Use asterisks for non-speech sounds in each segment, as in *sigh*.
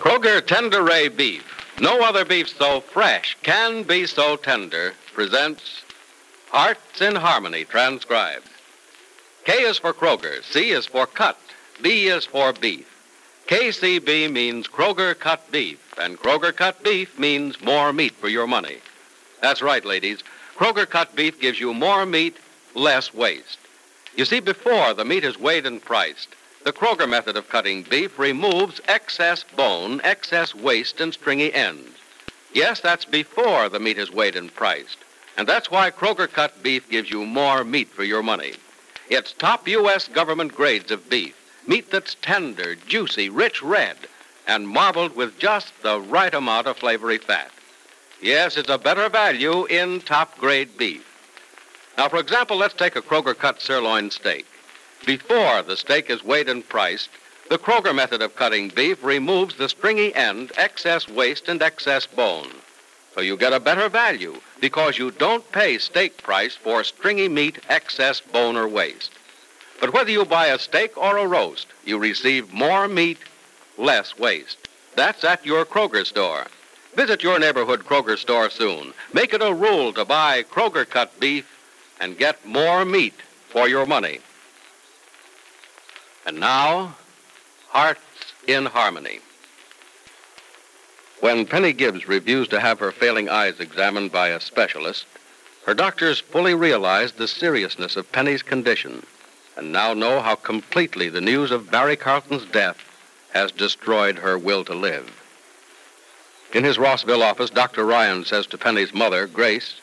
Kroger Tenderay Beef. No other beef so fresh can be so tender. Presents Hearts in Harmony, transcribed. K is for Kroger. C is for cut. B is for beef. KCB means Kroger cut beef, and Kroger cut beef means more meat for your money. That's right, ladies. Kroger cut beef gives you more meat, less waste. You see, before the meat is weighed and priced, the Kroger method of cutting beef removes excess bone, excess waste, and stringy ends. Yes, that's before the meat is weighed and priced. And that's why Kroger cut beef gives you more meat for your money. It's top U.S. government grades of beef. Meat that's tender, juicy, rich red, and marbled with just the right amount of flavory fat. Yes, it's a better value in top grade beef. Now, for example, let's take a Kroger cut sirloin steak. Before the steak is weighed and priced, the Kroger method of cutting beef removes the stringy end, excess waste, and excess bone. So you get a better value because you don't pay steak price for stringy meat, excess bone, or waste. But whether you buy a steak or a roast, you receive more meat, less waste. That's at your Kroger store. Visit your neighborhood Kroger store soon. Make it a rule to buy Kroger cut beef and get more meat for your money. And now, Hearts in Harmony. When Penny Gibbs refused to have her failing eyes examined by a specialist, her doctors fully realized the seriousness of Penny's condition and now know how completely the news of Barry Carlton's death has destroyed her will to live. In his Rossville office, Dr. Ryan says to Penny's mother, Grace,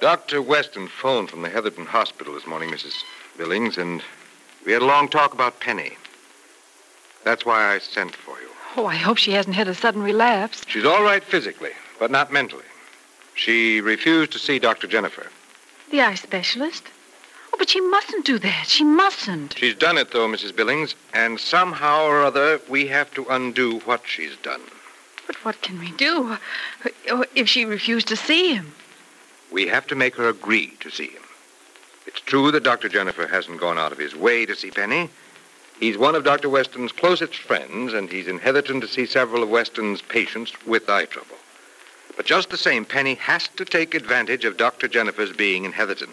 Dr. Weston phoned from the Heatherton Hospital this morning, Mrs. Billings, and we had a long talk about Penny. That's why I sent for you. Oh, I hope she hasn't had a sudden relapse. She's all right physically, but not mentally. She refused to see Dr. Jennifer. The eye specialist? Oh, but she mustn't do that. She mustn't. She's done it, though, Mrs. Billings, and somehow or other we have to undo what she's done. But what can we do uh, if she refused to see him? We have to make her agree to see him. It's true that Dr. Jennifer hasn't gone out of his way to see Penny. He's one of Dr. Weston's closest friends, and he's in Heatherton to see several of Weston's patients with eye trouble. But just the same, Penny has to take advantage of Dr. Jennifer's being in Heatherton.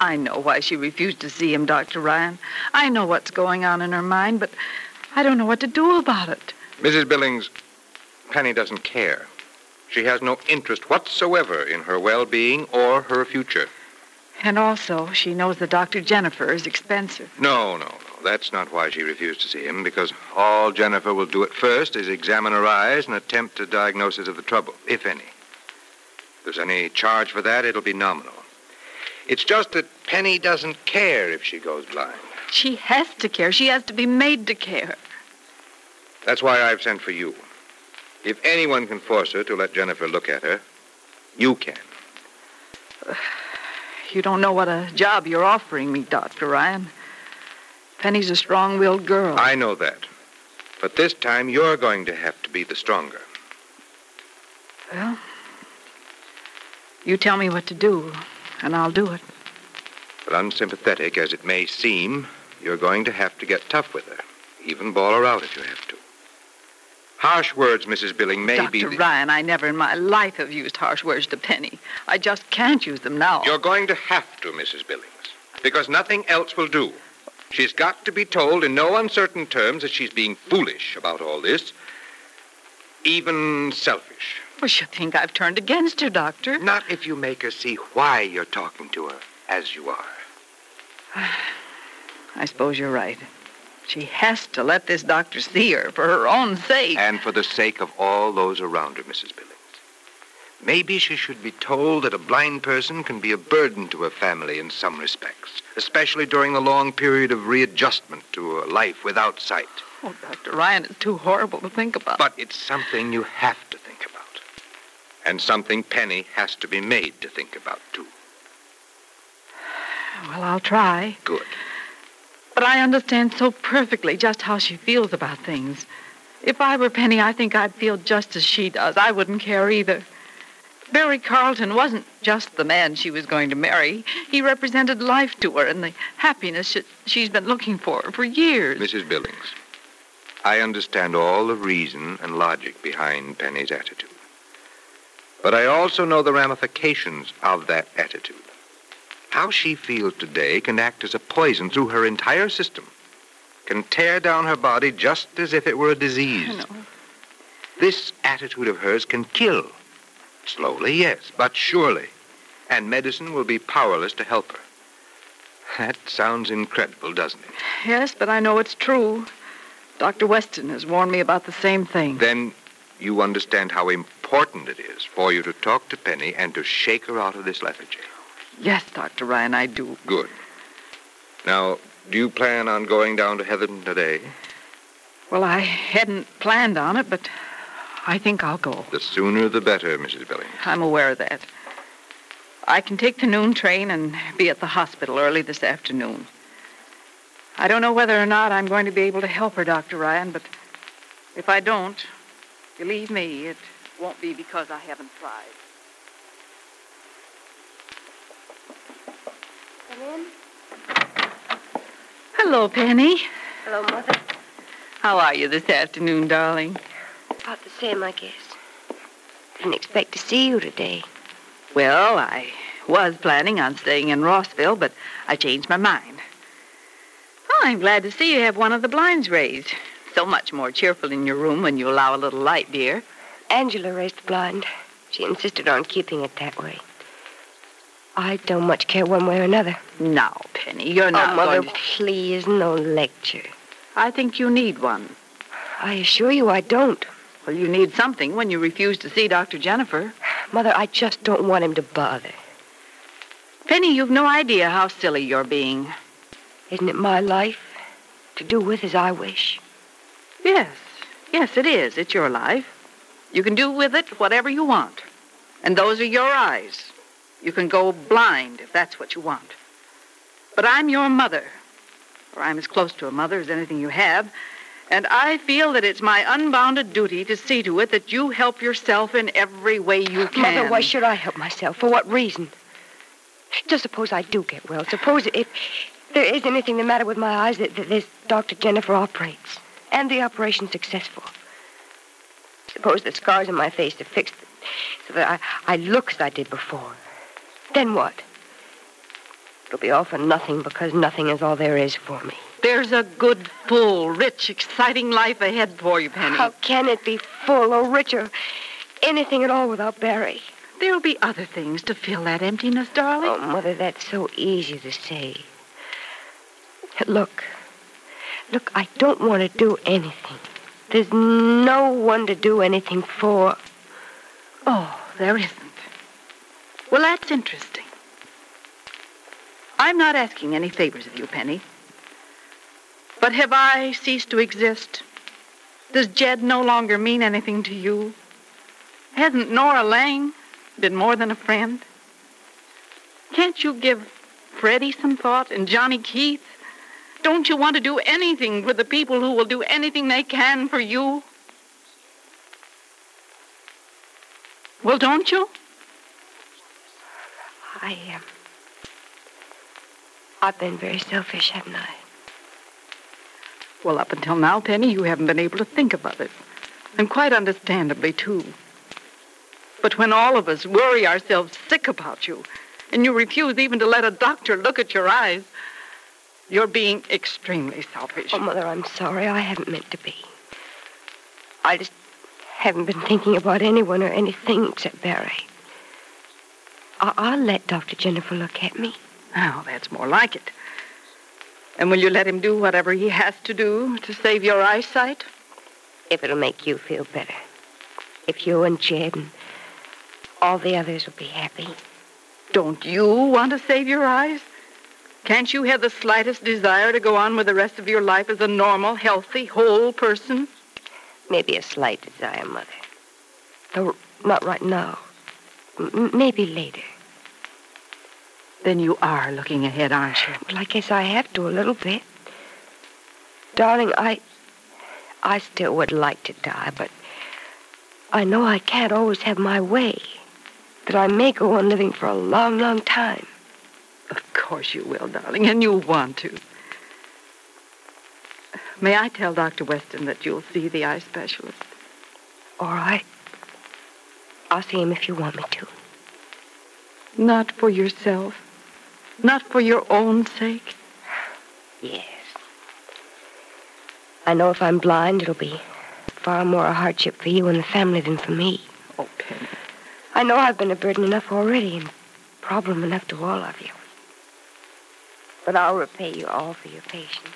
I know why she refused to see him, Dr. Ryan. I know what's going on in her mind, but I don't know what to do about it. Mrs. Billings, Penny doesn't care. She has no interest whatsoever in her well-being or her future. And also, she knows that Dr. Jennifer is expensive. No, no, no. That's not why she refused to see him, because all Jennifer will do at first is examine her eyes and attempt a diagnosis of the trouble, if any. If there's any charge for that, it'll be nominal. It's just that Penny doesn't care if she goes blind. She has to care. She has to be made to care. That's why I've sent for you. If anyone can force her to let Jennifer look at her, you can. You don't know what a job you're offering me, Dr. Ryan. Penny's a strong willed girl. I know that. But this time you're going to have to be the stronger. Well, you tell me what to do, and I'll do it. But unsympathetic as it may seem, you're going to have to get tough with her. Even bawl her out if you have to. Harsh words, Mrs. Billing, may Dr. be. the- Ryan, I never in my life have used harsh words to Penny. I just can't use them now. You're going to have to, Mrs. Billings, because nothing else will do. She's got to be told in no uncertain terms that she's being foolish about all this, even selfish. Well, she'll think I've turned against her, Doctor. Not if you make her see why you're talking to her as you are. *sighs* I suppose you're right. She has to let this doctor see her for her own sake. And for the sake of all those around her, Mrs. Billings. Maybe she should be told that a blind person can be a burden to a family in some respects, especially during the long period of readjustment to a life without sight. Oh, Dr. Ryan, it's too horrible to think about. But it's something you have to think about. And something Penny has to be made to think about, too. Well, I'll try. Good. But I understand so perfectly just how she feels about things. If I were Penny, I think I'd feel just as she does. I wouldn't care either. Barry Carlton wasn't just the man she was going to marry. He represented life to her and the happiness she, she's been looking for for years. Mrs. Billings, I understand all the reason and logic behind Penny's attitude. But I also know the ramifications of that attitude. How she feels today can act as a poison through her entire system, can tear down her body just as if it were a disease. I know. This attitude of hers can kill. Slowly, yes, but surely. And medicine will be powerless to help her. That sounds incredible, doesn't it? Yes, but I know it's true. Dr. Weston has warned me about the same thing. Then you understand how important it is for you to talk to Penny and to shake her out of this lethargy. Yes, Dr. Ryan, I do. Good. Now, do you plan on going down to Heatherton today? Well, I hadn't planned on it, but I think I'll go. The sooner the better, Mrs. Billings. I'm aware of that. I can take the noon train and be at the hospital early this afternoon. I don't know whether or not I'm going to be able to help her, Dr. Ryan, but if I don't, believe me, it won't be because I haven't tried. Come in. Hello, Penny. Hello, Mother. How are you this afternoon, darling? About the same, I guess. Didn't expect to see you today. Well, I was planning on staying in Rossville, but I changed my mind. Oh, I'm glad to see you have one of the blinds raised. So much more cheerful in your room when you allow a little light, dear. Angela raised the blind. She insisted on keeping it that way. I don't much care one way or another. Now, Penny, you're oh, not oh, Mother, to... please, no lecture. I think you need one. I assure you I don't. Well, you need something when you refuse to see Dr. Jennifer. Mother, I just don't want him to bother. Penny, you've no idea how silly you're being. Isn't it my life to do with as I wish? Yes, yes, it is. It's your life. You can do with it whatever you want. And those are your eyes. You can go blind if that's what you want. But I'm your mother, or I'm as close to a mother as anything you have, and I feel that it's my unbounded duty to see to it that you help yourself in every way you can. Mother, why should I help myself? For what reason? Just suppose I do get well. Suppose if there is anything the matter with my eyes that, that this Dr. Jennifer operates, and the operation successful. Suppose the scars on my face are fixed so that I, I look as I did before. Then what? It'll be all for nothing because nothing is all there is for me. There's a good, full, rich, exciting life ahead for you, Penny. How can it be full or rich or anything at all without Barry? There'll be other things to fill that emptiness, darling. Oh, Mother, that's so easy to say. Look. Look, I don't want to do anything. There's no one to do anything for. Oh, there isn't. Well, that's interesting. I'm not asking any favors of you, Penny. But have I ceased to exist? Does Jed no longer mean anything to you? Hasn't Nora Lang been more than a friend? Can't you give Freddie some thought and Johnny Keith? Don't you want to do anything for the people who will do anything they can for you? Well, don't you? I am. I've been very selfish, haven't I? Well, up until now, Penny, you haven't been able to think about it. And quite understandably, too. But when all of us worry ourselves sick about you, and you refuse even to let a doctor look at your eyes, you're being extremely selfish. Oh, Mother, I'm sorry. I haven't meant to be. I just haven't been thinking about anyone or anything except Barry. I- I'll let Dr. Jennifer look at me. Oh, that's more like it. And will you let him do whatever he has to do to save your eyesight? If it'll make you feel better. If you and Jed and all the others will be happy. Don't you want to save your eyes? Can't you have the slightest desire to go on with the rest of your life as a normal, healthy, whole person? Maybe a slight desire, Mother. Though not right now. M- maybe later. Then you are looking ahead, aren't you? Well, I guess I have to a little bit. Darling, I. I still would like to die, but I know I can't always have my way. That I may go on living for a long, long time. Of course you will, darling, and you'll want to. May I tell Dr. Weston that you'll see the eye specialist? All right. I'll see him if you want me to. Not for yourself? Not for your own sake? Yes. I know if I'm blind, it'll be far more a hardship for you and the family than for me. Oh, Penny. I know I've been a burden enough already and problem enough to all of you. But I'll repay you all for your patience.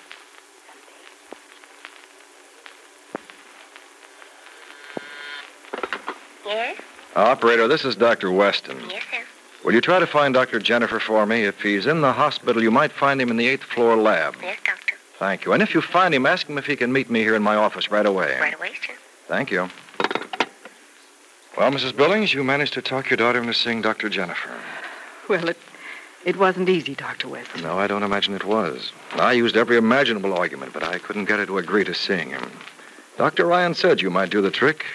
Yes? Operator, this is Dr. Weston. Yes, sir. Will you try to find Dr. Jennifer for me? If he's in the hospital, you might find him in the eighth floor lab. Yes, doctor. Thank you. And if you find him, ask him if he can meet me here in my office right away. Right away, sir. Thank you. Well, Mrs. Billings, you managed to talk your daughter into seeing Dr. Jennifer. Well, it, it wasn't easy, Dr. Weston. No, I don't imagine it was. I used every imaginable argument, but I couldn't get her to agree to seeing him. Dr. Ryan said you might do the trick.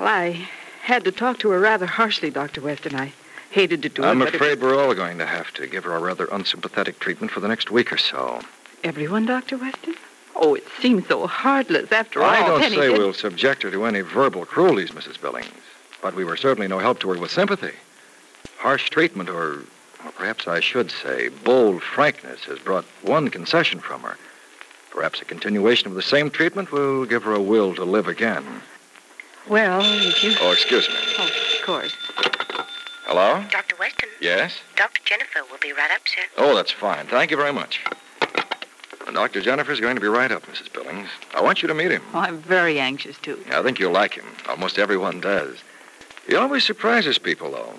Well, I had to talk to her rather harshly, Dr. Weston. I hated to do it. I'm it. it- afraid we're all going to have to give her a rather unsympathetic treatment for the next week or so. Everyone, Dr. Weston? Oh, it seems so heartless after all. I don't Penny say did- we'll subject her to any verbal cruelties, Mrs. Billings, but we were certainly no help to her with sympathy. Harsh treatment, or, or perhaps I should say, bold frankness, has brought one concession from her. Perhaps a continuation of the same treatment will give her a will to live again. Well, if you... Oh, excuse me. Oh, of course. Hello? Dr. Weston, Yes? Dr. Jennifer will be right up, sir. Oh, that's fine. Thank you very much. And Dr. Jennifer's going to be right up, Mrs. Billings. I want you to meet him. Oh, I'm very anxious to. I think you'll like him. Almost everyone does. He always surprises people, though.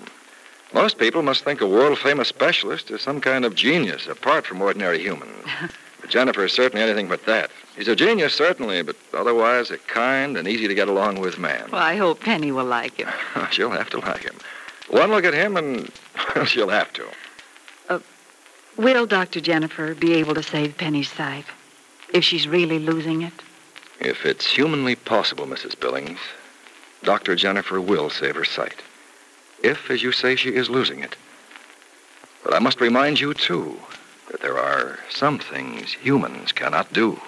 Most people must think a world famous specialist is some kind of genius apart from ordinary humans. *laughs* but Jennifer is certainly anything but that. He's a genius, certainly, but otherwise a kind and easy to get along with man. Well, I hope Penny will like him. *laughs* Oh, she'll have to like him. One look at him and *laughs* she'll have to. Uh, will Dr. Jennifer be able to save Penny's sight if she's really losing it? If it's humanly possible, Mrs. Billings, Dr. Jennifer will save her sight. If, as you say, she is losing it. But I must remind you, too, that there are some things humans cannot do.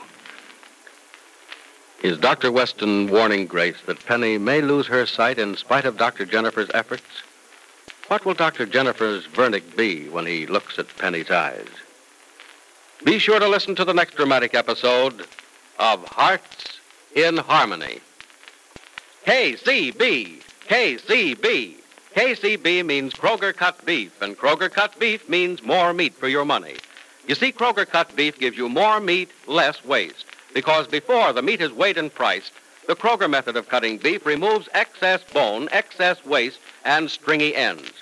Is Dr. Weston warning Grace that Penny may lose her sight in spite of Dr. Jennifer's efforts? What will Dr. Jennifer's verdict be when he looks at Penny's eyes? Be sure to listen to the next dramatic episode of Hearts in Harmony. KCB, KCB. KCB means Kroger cut beef, and Kroger cut beef means more meat for your money. You see, Kroger cut beef gives you more meat, less waste. Because before the meat is weighed and priced, the Kroger method of cutting beef removes excess bone, excess waste, and stringy ends.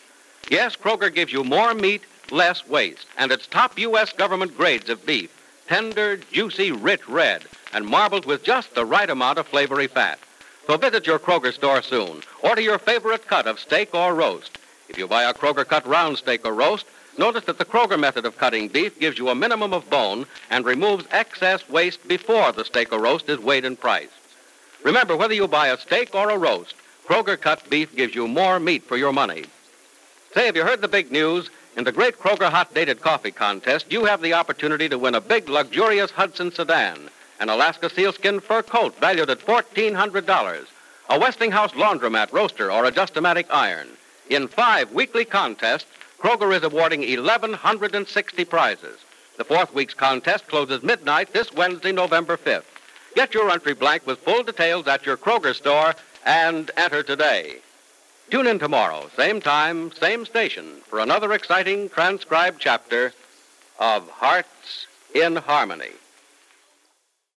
Yes, Kroger gives you more meat, less waste, and it's top U.S. government grades of beef. Tender, juicy, rich red, and marbled with just the right amount of flavory fat. So visit your Kroger store soon. Order your favorite cut of steak or roast. If you buy a Kroger cut round steak or roast, notice that the Kroger method of cutting beef gives you a minimum of bone and removes excess waste before the steak or roast is weighed and priced. Remember, whether you buy a steak or a roast, Kroger cut beef gives you more meat for your money. Say, have you heard the big news? In the great Kroger Hot Dated Coffee Contest, you have the opportunity to win a big, luxurious Hudson sedan, an Alaska sealskin fur coat valued at $1,400, a Westinghouse laundromat roaster or a Just-O-Matic iron. In five weekly contests, Kroger is awarding 1,160 prizes. The fourth week's contest closes midnight this Wednesday, November 5th. Get your entry blank with full details at your Kroger store and enter today. Tune in tomorrow, same time, same station, for another exciting transcribed chapter of Hearts in Harmony.